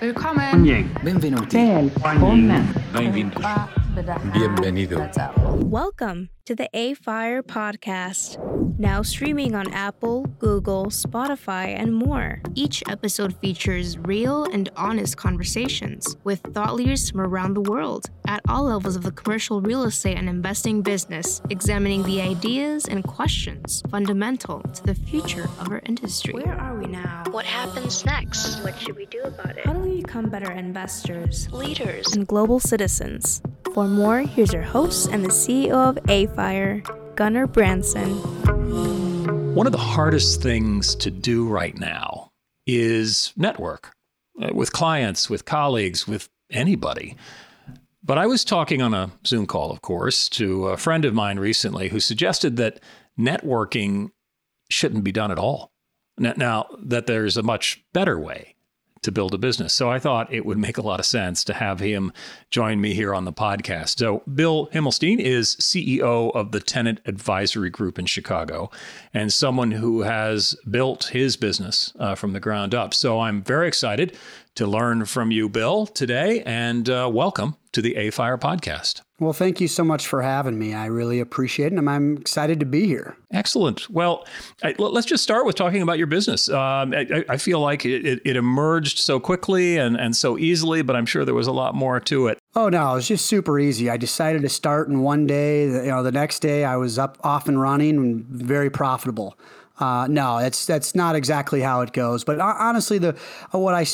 Willkommen. Benvenuti. Bienvenido. Welcome to the AFIRE podcast, now streaming on Apple, Google, Spotify, and more. Each episode features real and honest conversations with thought leaders from around the world at all levels of the commercial real estate and investing business, examining the ideas and questions fundamental to the future of our industry. Where are we now? What happens next? What should we do about it? How do we become better investors, leaders, and global citizens? For more, here's your host and the CEO of AFIRE, Gunnar Branson. One of the hardest things to do right now is network uh, with clients, with colleagues, with anybody. But I was talking on a Zoom call, of course, to a friend of mine recently who suggested that networking shouldn't be done at all. Now, now that there's a much better way to build a business. So I thought it would make a lot of sense to have him join me here on the podcast. So Bill Himmelstein is CEO of the Tenant Advisory Group in Chicago and someone who has built his business uh, from the ground up. So I'm very excited to learn from you, Bill, today, and uh, welcome to the AFIRE podcast. Well, thank you so much for having me. I really appreciate it, and I'm excited to be here. Excellent. Well, I, let's just start with talking about your business. Um, I, I, feel like it, it, emerged so quickly and, and so easily, but I'm sure there was a lot more to it. Oh no, it was just super easy. I decided to start in one day. You know, the next day I was up, off and running, and very profitable. Uh, no, that's that's not exactly how it goes. But uh, honestly, the uh, what I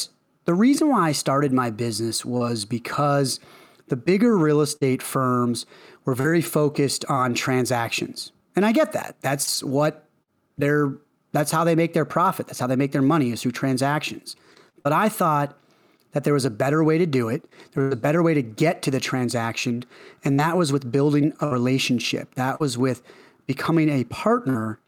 the reason why I started my business was because the bigger real estate firms were very focused on transactions. And I get that. That's what they're that's how they make their profit. That's how they make their money is through transactions. But I thought that there was a better way to do it. There was a better way to get to the transaction, and that was with building a relationship. That was with becoming a partner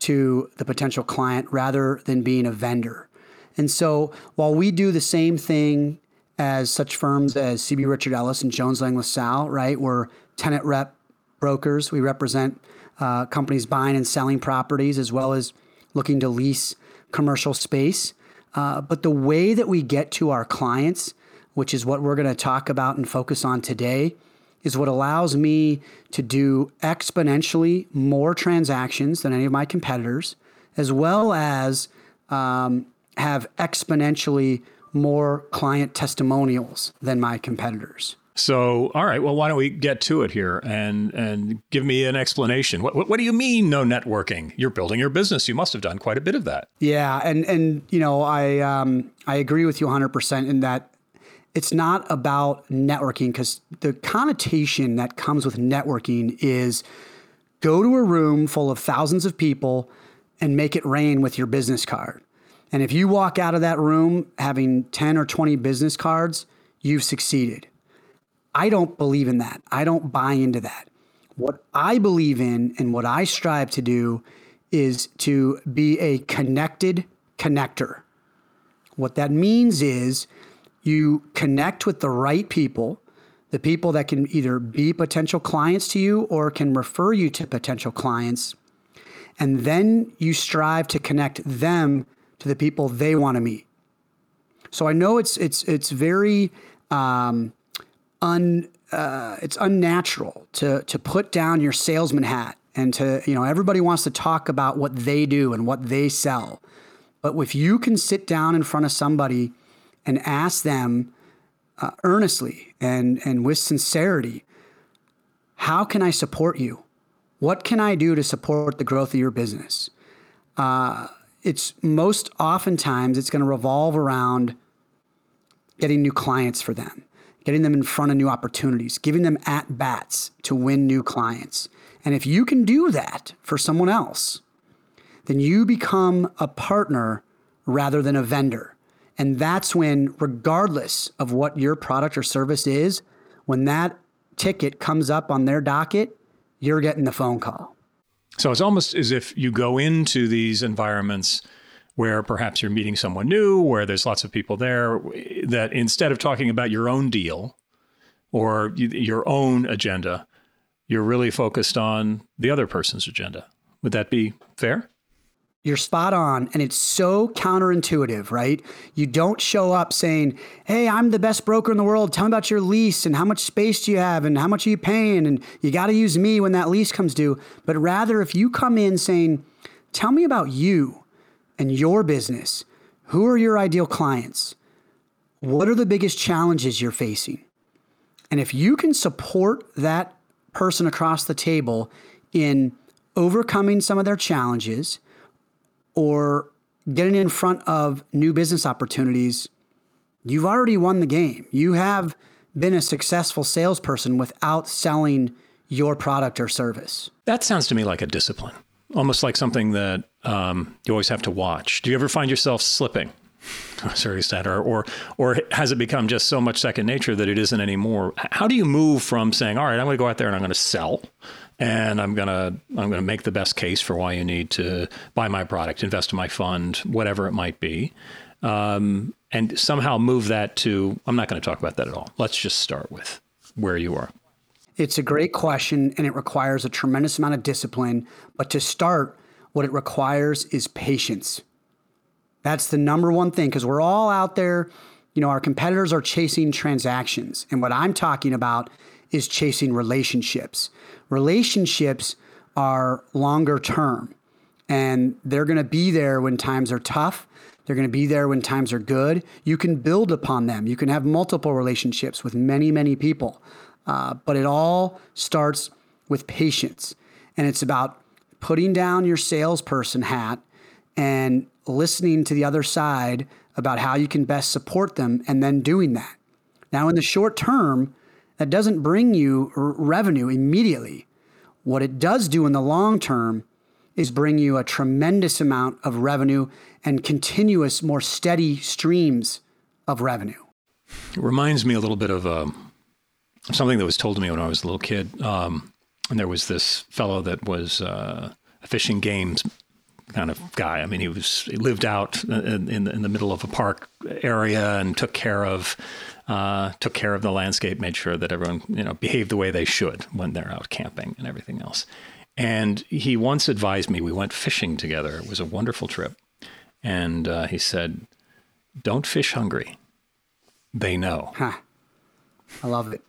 to the potential client rather than being a vendor. And so while we do the same thing as such firms as CB Richard Ellis and Jones Lang LaSalle, right? We're tenant rep brokers. We represent uh, companies buying and selling properties as well as looking to lease commercial space. Uh, but the way that we get to our clients, which is what we're going to talk about and focus on today, is what allows me to do exponentially more transactions than any of my competitors, as well as um, have exponentially more client testimonials than my competitors. So, all right. Well, why don't we get to it here and and give me an explanation? What, what, what do you mean no networking? You're building your business. You must have done quite a bit of that. Yeah, and and you know I um, I agree with you 100 percent in that it's not about networking because the connotation that comes with networking is go to a room full of thousands of people and make it rain with your business card. And if you walk out of that room having 10 or 20 business cards, you've succeeded. I don't believe in that. I don't buy into that. What I believe in and what I strive to do is to be a connected connector. What that means is you connect with the right people, the people that can either be potential clients to you or can refer you to potential clients. And then you strive to connect them to the people they want to meet. So I know it's it's it's very um, un uh, it's unnatural to to put down your salesman hat and to you know everybody wants to talk about what they do and what they sell, but if you can sit down in front of somebody and ask them uh, earnestly and and with sincerity, how can I support you? What can I do to support the growth of your business? Uh, it's most oftentimes it's going to revolve around getting new clients for them, getting them in front of new opportunities, giving them at bats to win new clients. And if you can do that for someone else, then you become a partner rather than a vendor. And that's when, regardless of what your product or service is, when that ticket comes up on their docket, you're getting the phone call. So it's almost as if you go into these environments where perhaps you're meeting someone new, where there's lots of people there, that instead of talking about your own deal or your own agenda, you're really focused on the other person's agenda. Would that be fair? You're spot on. And it's so counterintuitive, right? You don't show up saying, Hey, I'm the best broker in the world. Tell me about your lease and how much space do you have and how much are you paying? And you got to use me when that lease comes due. But rather, if you come in saying, Tell me about you and your business, who are your ideal clients? What are the biggest challenges you're facing? And if you can support that person across the table in overcoming some of their challenges or getting in front of new business opportunities, you've already won the game. You have been a successful salesperson without selling your product or service. That sounds to me like a discipline, almost like something that um, you always have to watch. Do you ever find yourself slipping? Sorry, sad, or, or or has it become just so much second nature that it isn't anymore? How do you move from saying, "All right, I'm going to go out there and I'm going to sell," and I'm gonna I'm gonna make the best case for why you need to buy my product, invest in my fund, whatever it might be, um, and somehow move that to I'm not going to talk about that at all. Let's just start with where you are. It's a great question, and it requires a tremendous amount of discipline. But to start, what it requires is patience. That's the number one thing because we're all out there. You know, our competitors are chasing transactions, and what I'm talking about is chasing relationships. Relationships are longer term and they're going to be there when times are tough. They're going to be there when times are good. You can build upon them. You can have multiple relationships with many, many people. Uh, but it all starts with patience. And it's about putting down your salesperson hat and listening to the other side about how you can best support them and then doing that. Now, in the short term, that doesn't bring you r- revenue immediately. What it does do in the long term is bring you a tremendous amount of revenue and continuous, more steady streams of revenue. It reminds me a little bit of uh, something that was told to me when I was a little kid. Um, and there was this fellow that was uh, a fishing games kind of guy. I mean, he was he lived out in, in, in the middle of a park area and took care of uh, took care of the landscape, made sure that everyone you know behaved the way they should when they're out camping and everything else. And he once advised me. We went fishing together. It was a wonderful trip, and uh, he said, "Don't fish hungry. They know." Huh. I love it.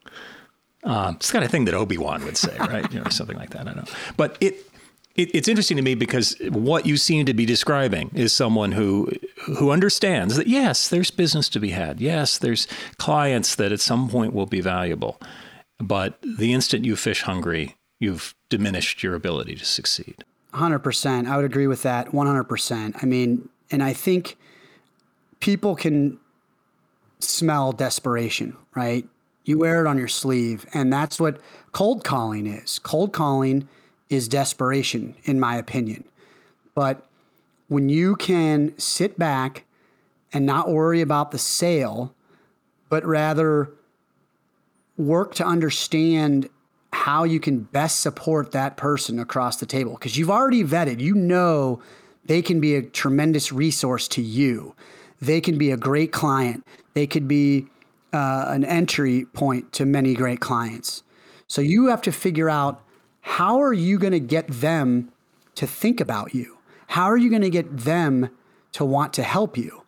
Uh, it's the kind of thing that Obi Wan would say, right? you know, something like that. I don't know, but it it, it's interesting to me because what you seem to be describing is someone who who understands that yes, there's business to be had. Yes, there's clients that at some point will be valuable, but the instant you fish hungry, you've diminished your ability to succeed. 100%. I would agree with that 100%. I mean, and I think people can smell desperation, right? You wear it on your sleeve, and that's what cold calling is. Cold calling is desperation, in my opinion. But when you can sit back and not worry about the sale, but rather work to understand how you can best support that person across the table, because you've already vetted, you know they can be a tremendous resource to you. They can be a great client. They could be uh, an entry point to many great clients. So you have to figure out how are you going to get them to think about you? How are you going to get them to want to help you?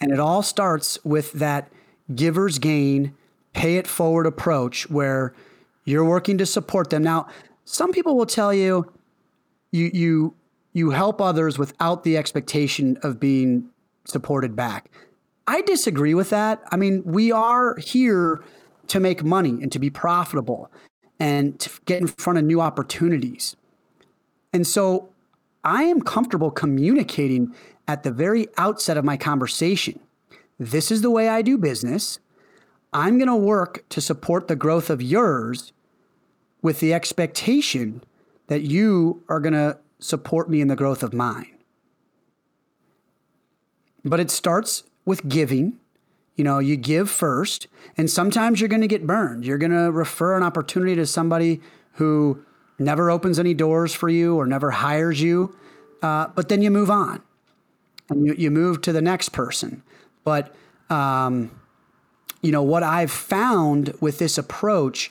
And it all starts with that giver's gain, pay it forward approach where you're working to support them. Now, some people will tell you you you you help others without the expectation of being supported back. I disagree with that. I mean, we are here to make money and to be profitable and to get in front of new opportunities. And so I am comfortable communicating at the very outset of my conversation. This is the way I do business. I'm going to work to support the growth of yours with the expectation that you are going to support me in the growth of mine. But it starts with giving you know, you give first, and sometimes you're going to get burned. You're going to refer an opportunity to somebody who never opens any doors for you or never hires you, uh, but then you move on and you, you move to the next person. But, um, you know, what I've found with this approach,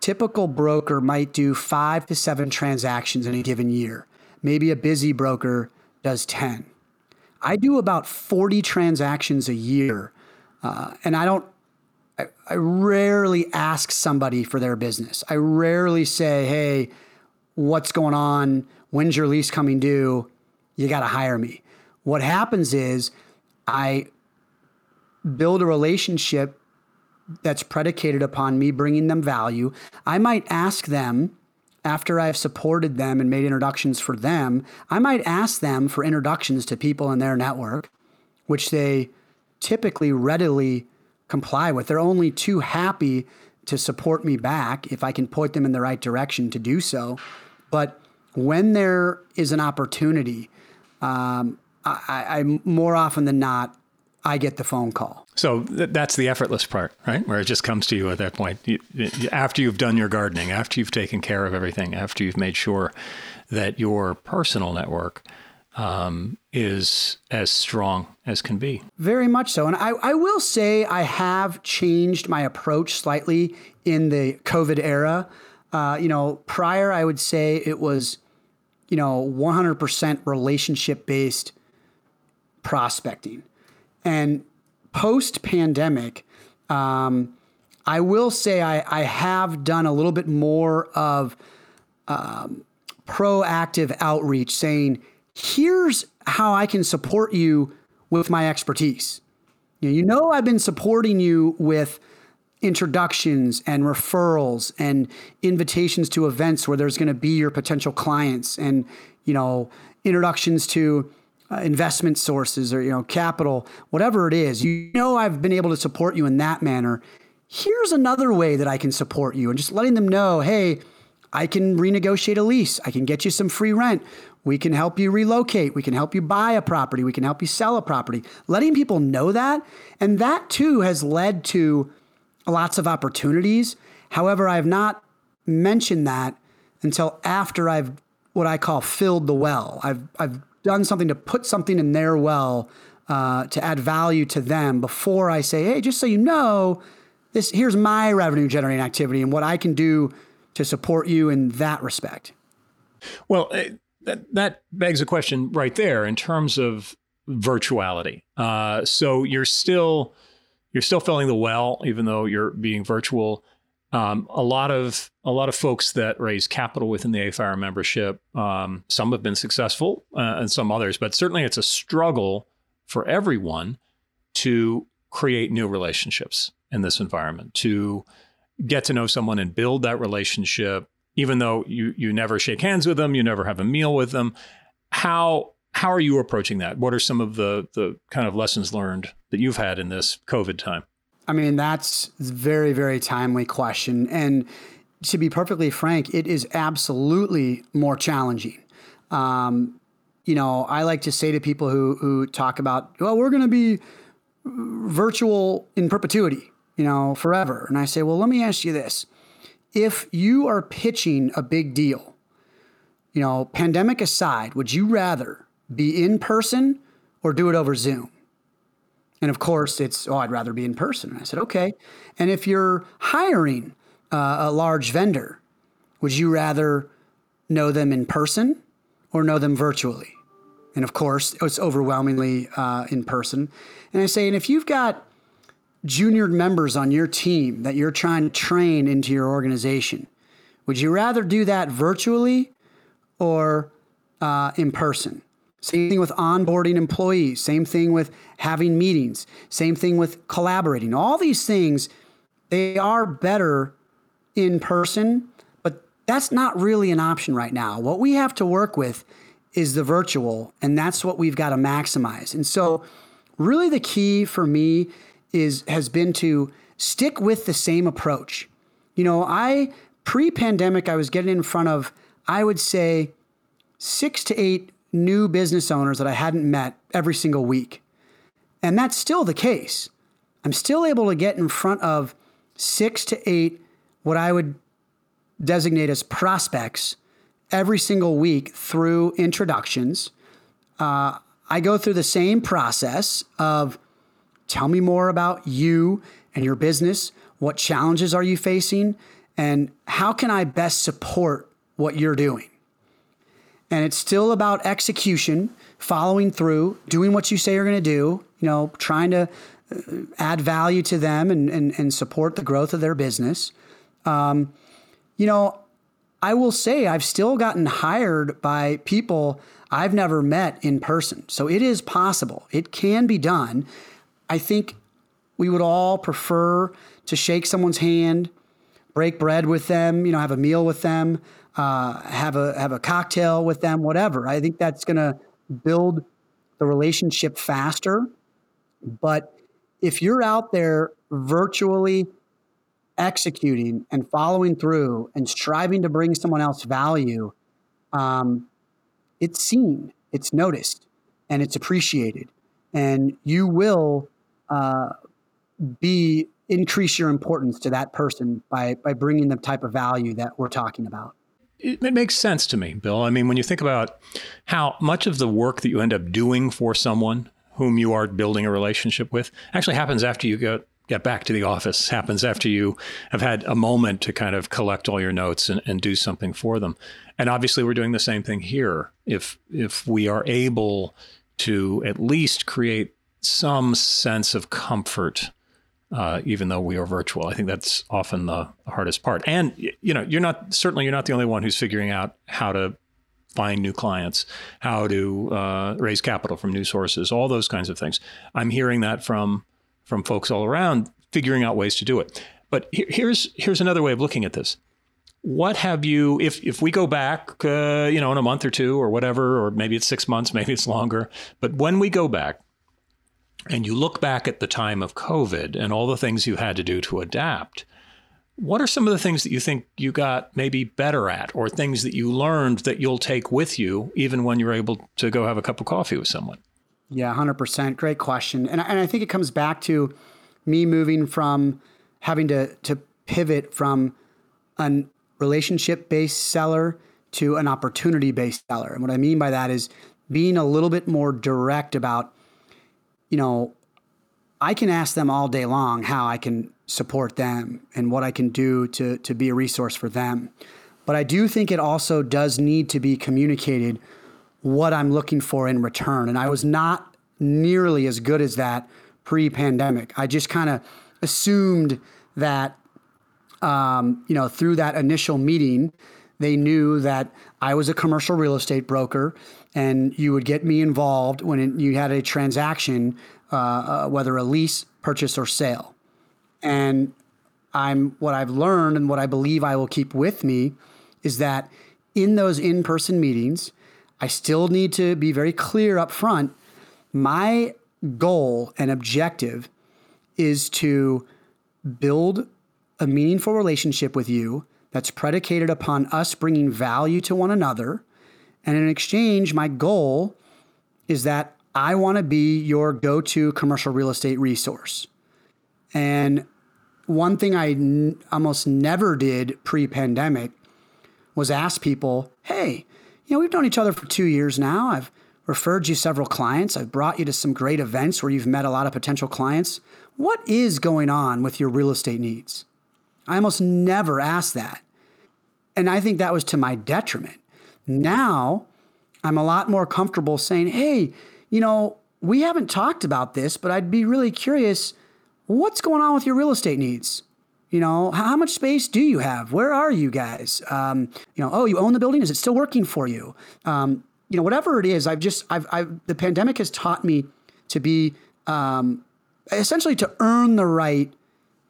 typical broker might do five to seven transactions in a given year. Maybe a busy broker does 10. I do about 40 transactions a year, uh, and I don't. I, I rarely ask somebody for their business. I rarely say, "Hey, what's going on? When's your lease coming due? You got to hire me." What happens is I build a relationship that's predicated upon me bringing them value. I might ask them after I've supported them and made introductions for them, I might ask them for introductions to people in their network, which they typically readily comply with. They're only too happy to support me back if I can point them in the right direction to do so. But when there is an opportunity, um, I, I more often than not I get the phone call. So th- that's the effortless part, right? Where it just comes to you at that point. You, you, after you've done your gardening, after you've taken care of everything, after you've made sure that your personal network um, is as strong as can be. Very much so. And I, I will say I have changed my approach slightly in the COVID era. Uh, you know, prior, I would say it was, you know, 100% relationship based prospecting. And post pandemic, um, I will say I, I, have done a little bit more of um, proactive outreach saying, here's how I can support you with my expertise. You know, I've been supporting you with introductions and referrals and invitations to events where there's going to be your potential clients and you know introductions to uh, investment sources or you know capital whatever it is. You know i've been able to support you in that manner. Here's another way that i can support you and just letting them know hey i can renegotiate a lease. I can get you some free rent we can help you relocate. We can help you buy a property. We can help you sell a property. Letting people know that and that too has led to lots of opportunities. However i have not mentioned that until after i've what i call filled the well. I've i've done something to put something in their well uh, to add value to them before I say, hey, just so you know, this here's my revenue generating activity and what I can do to support you in that respect. Well, that that begs a question right there in terms of virtuality. Uh, so you're still you're still filling the well, even though you're being virtual. Um, a lot of a lot of folks that raise capital within the AFIRE membership, um, some have been successful uh, and some others, but certainly it's a struggle for everyone to create new relationships in this environment, to get to know someone and build that relationship, even though you you never shake hands with them, you never have a meal with them. How how are you approaching that? What are some of the the kind of lessons learned that you've had in this COVID time? I mean, that's a very, very timely question. And to be perfectly frank, it is absolutely more challenging. Um, you know, I like to say to people who, who talk about, well, we're going to be virtual in perpetuity, you know, forever. And I say, well, let me ask you this. If you are pitching a big deal, you know, pandemic aside, would you rather be in person or do it over Zoom? And of course, it's, oh, I'd rather be in person. And I said, okay. And if you're hiring uh, a large vendor, would you rather know them in person or know them virtually? And of course, it's overwhelmingly uh, in person. And I say, and if you've got junior members on your team that you're trying to train into your organization, would you rather do that virtually or uh, in person? Same thing with onboarding employees, same thing with having meetings, same thing with collaborating. All these things, they are better in person, but that's not really an option right now. What we have to work with is the virtual, and that's what we've got to maximize. And so, really, the key for me is has been to stick with the same approach. You know, I pre-pandemic, I was getting in front of, I would say, six to eight new business owners that I hadn't met every single week. And that's still the case. I'm still able to get in front of six to eight, what I would designate as prospects every single week through introductions. Uh, I go through the same process of tell me more about you and your business. What challenges are you facing? And how can I best support what you're doing? And it's still about execution, following through, doing what you say you're going to do, you know, trying to uh, add value to them and, and, and support the growth of their business. Um, you know, I will say I've still gotten hired by people I've never met in person. So it is possible. It can be done. I think we would all prefer to shake someone's hand, break bread with them, you know, have a meal with them, uh, have a have a cocktail with them, whatever. I think that's going to build the relationship faster. But if you're out there virtually executing and following through and striving to bring someone else value, um, it's seen, it's noticed, and it's appreciated. And you will uh, be increase your importance to that person by by bringing the type of value that we're talking about. It, it makes sense to me, Bill. I mean, when you think about how much of the work that you end up doing for someone whom you are building a relationship with actually happens after you get get back to the office happens after you have had a moment to kind of collect all your notes and, and do something for them. And obviously we're doing the same thing here. If if we are able to at least create some sense of comfort uh, even though we are virtual. I think that's often the hardest part. And you know, you're not certainly you're not the only one who's figuring out how to find new clients, how to uh, raise capital from new sources, all those kinds of things. I'm hearing that from from folks all around, figuring out ways to do it. But here's here's another way of looking at this. What have you, if if we go back, uh, you know, in a month or two or whatever, or maybe it's six months, maybe it's longer, but when we go back, and you look back at the time of COVID and all the things you had to do to adapt, what are some of the things that you think you got maybe better at, or things that you learned that you'll take with you even when you're able to go have a cup of coffee with someone? Yeah, 100%. Great question. And, and I think it comes back to me moving from having to, to pivot from a relationship based seller to an opportunity based seller. And what I mean by that is being a little bit more direct about you know, I can ask them all day long how I can support them and what I can do to, to be a resource for them. But I do think it also does need to be communicated what I'm looking for in return. And I was not nearly as good as that pre pandemic. I just kind of assumed that, um, you know, through that initial meeting, they knew that I was a commercial real estate broker and you would get me involved when it, you had a transaction, uh, uh, whether a lease, purchase, or sale. And I'm what I've learned and what I believe I will keep with me is that in those in-person meetings, I still need to be very clear up front. My goal and objective is to build a meaningful relationship with you that's predicated upon us bringing value to one another. And in exchange, my goal is that I want to be your go to commercial real estate resource. And one thing I n- almost never did pre pandemic was ask people, hey, you know, we've known each other for two years now. I've referred you several clients. I've brought you to some great events where you've met a lot of potential clients. What is going on with your real estate needs? I almost never ask that. And I think that was to my detriment. Now I'm a lot more comfortable saying, hey, you know, we haven't talked about this, but I'd be really curious what's going on with your real estate needs? You know, how much space do you have? Where are you guys? Um, you know, oh, you own the building? Is it still working for you? Um, you know, whatever it is, I've just, I've, I've, the pandemic has taught me to be um, essentially to earn the right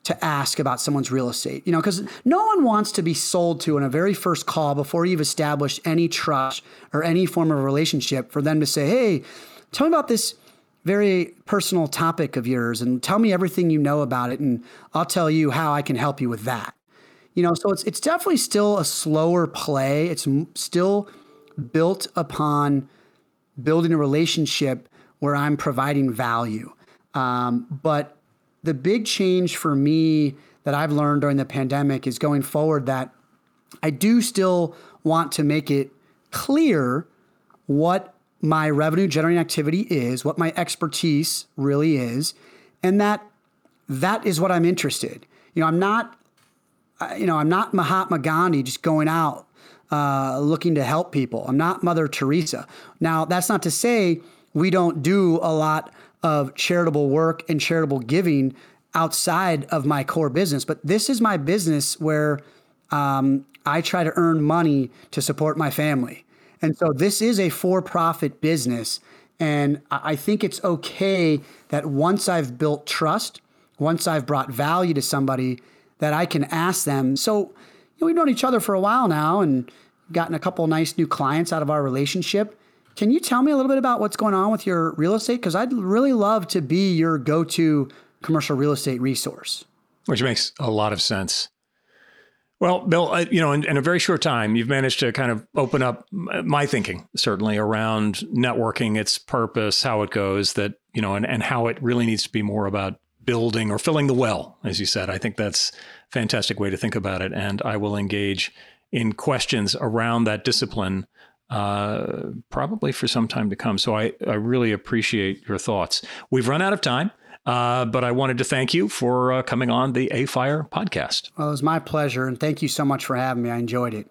to ask about someone's real estate. You know, because no one wants to be sold to in a very first call before you've established any trust or any form of relationship for them to say, hey, tell me about this very personal topic of yours and tell me everything you know about it and I'll tell you how I can help you with that. You know, so it's it's definitely still a slower play. It's still built upon building a relationship where I'm providing value. Um, but the big change for me that I've learned during the pandemic is going forward that I do still want to make it clear what my revenue generating activity is, what my expertise really is, and that that is what I'm interested. You know, I'm not you know, I'm not Mahatma Gandhi just going out uh, looking to help people. I'm not Mother Teresa. Now, that's not to say we don't do a lot of charitable work and charitable giving outside of my core business, but this is my business where um, I try to earn money to support my family. And so this is a for profit business. And I think it's okay that once I've built trust, once I've brought value to somebody, that I can ask them. So, you know, we've known each other for a while now and gotten a couple nice new clients out of our relationship. Can you tell me a little bit about what's going on with your real estate? Because I'd really love to be your go to commercial real estate resource. Which makes a lot of sense. Well, Bill, uh, you know, in, in, a very short time, you've managed to kind of open up my thinking, certainly around networking, its purpose, how it goes, that, you know, and, and how it really needs to be more about building or filling the well, as you said. I think that's a fantastic way to think about it. And I will engage in questions around that discipline uh, probably for some time to come. So I, I really appreciate your thoughts. We've run out of time. Uh, but I wanted to thank you for uh, coming on the AFIRE podcast. Well, it was my pleasure, and thank you so much for having me. I enjoyed it.